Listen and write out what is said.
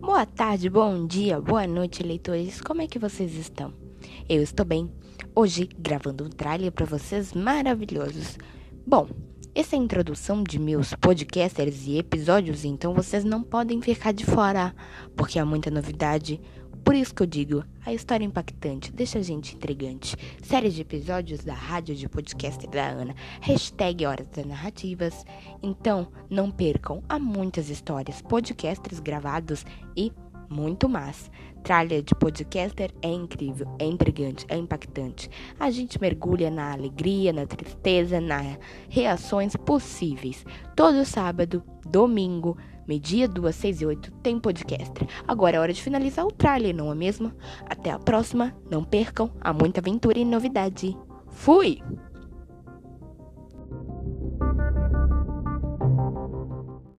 Boa tarde, bom dia, boa noite, leitores. Como é que vocês estão? Eu estou bem. Hoje gravando um trailer para vocês maravilhosos. Bom, essa é a introdução de meus podcasters e episódios, então vocês não podem ficar de fora, porque há muita novidade. Por isso que eu digo, a história impactante deixa a gente intrigante. Série de episódios da rádio de podcaster da Ana. Hashtag Horas das Narrativas. Então, não percam, há muitas histórias, podcasters gravados e muito mais. Tralha de podcaster é incrível, é intrigante, é impactante. A gente mergulha na alegria, na tristeza, nas reações possíveis. Todo sábado, domingo, meio-dia, duas, seis e oito, tem podcaster. Agora é hora de finalizar o trailer, não é mesmo? Até a próxima, não percam, há muita aventura e novidade. Fui!